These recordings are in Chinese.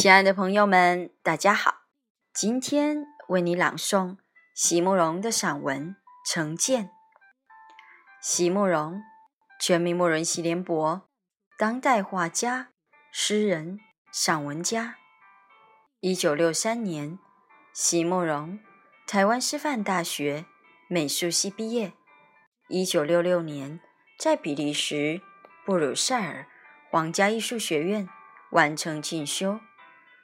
亲爱的朋友们，大家好！今天为你朗诵席慕容的散文《成见》。席慕容，全名慕容席联博，当代画家、诗人、散文家。一九六三年，席慕容台湾师范大学美术系毕业。一九六六年，在比利时布鲁塞尔皇家艺术学院完成进修。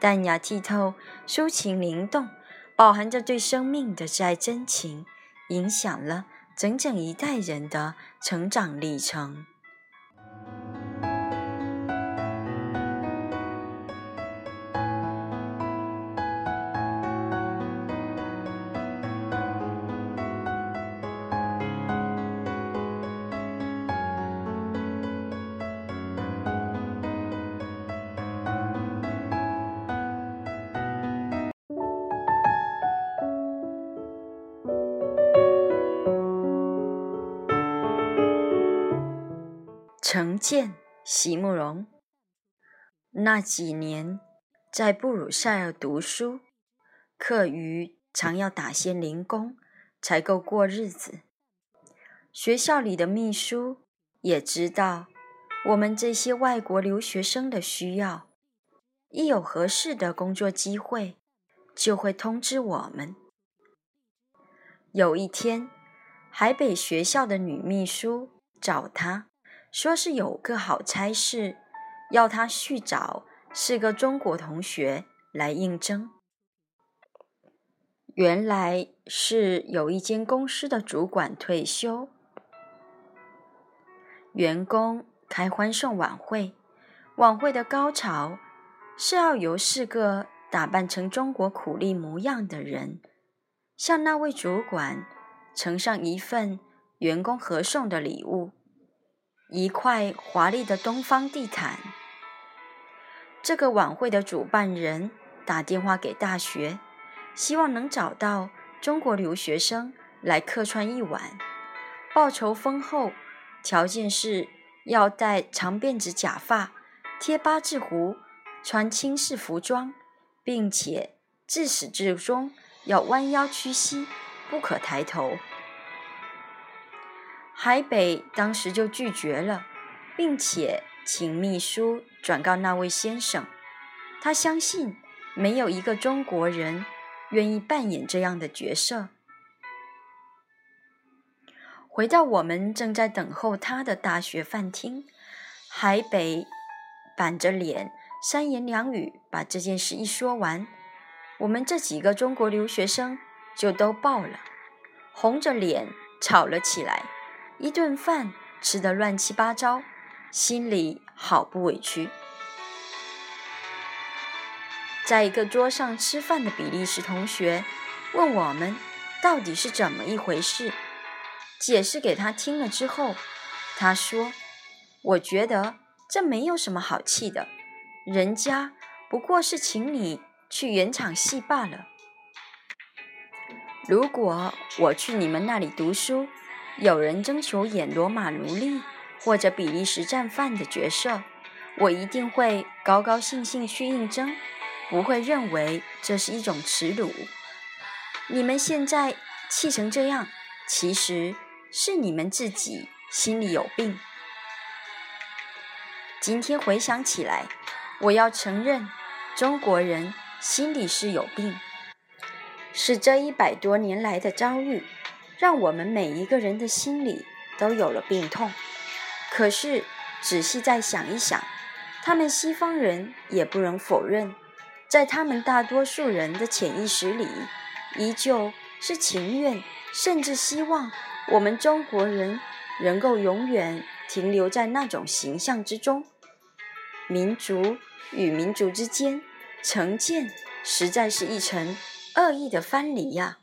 淡雅剔透，抒情灵动，饱含着对生命的挚爱真情，影响了整整一代人的成长历程。成见，席慕容。那几年在布鲁塞尔读书，课余常要打些零工，才够过日子。学校里的秘书也知道我们这些外国留学生的需要，一有合适的工作机会，就会通知我们。有一天，海北学校的女秘书找他。说是有个好差事，要他去找四个中国同学来应征。原来是有一间公司的主管退休，员工开欢送晚会。晚会的高潮是要由四个打扮成中国苦力模样的人，向那位主管呈上一份员工合送的礼物。一块华丽的东方地毯。这个晚会的主办人打电话给大学，希望能找到中国留学生来客串一晚，报酬丰厚，条件是要戴长辫子假发，贴八字胡，穿清式服装，并且自始至终要弯腰屈膝，不可抬头。海北当时就拒绝了，并且请秘书转告那位先生，他相信没有一个中国人愿意扮演这样的角色。回到我们正在等候他的大学饭厅，海北板着脸，三言两语把这件事一说完，我们这几个中国留学生就都爆了，红着脸吵了起来。一顿饭吃得乱七八糟，心里好不委屈。在一个桌上吃饭的比利时同学问我们到底是怎么一回事，解释给他听了之后，他说：“我觉得这没有什么好气的，人家不过是请你去演场戏罢了。如果我去你们那里读书。”有人征求演罗马奴隶或者比利时战犯的角色，我一定会高高兴兴去应征，不会认为这是一种耻辱。你们现在气成这样，其实是你们自己心里有病。今天回想起来，我要承认，中国人心里是有病，是这一百多年来的遭遇。让我们每一个人的心里都有了病痛。可是仔细再想一想，他们西方人也不能否认，在他们大多数人的潜意识里，依旧是情愿甚至希望我们中国人能够永远停留在那种形象之中。民族与民族之间成见实在是一层恶意的藩篱呀！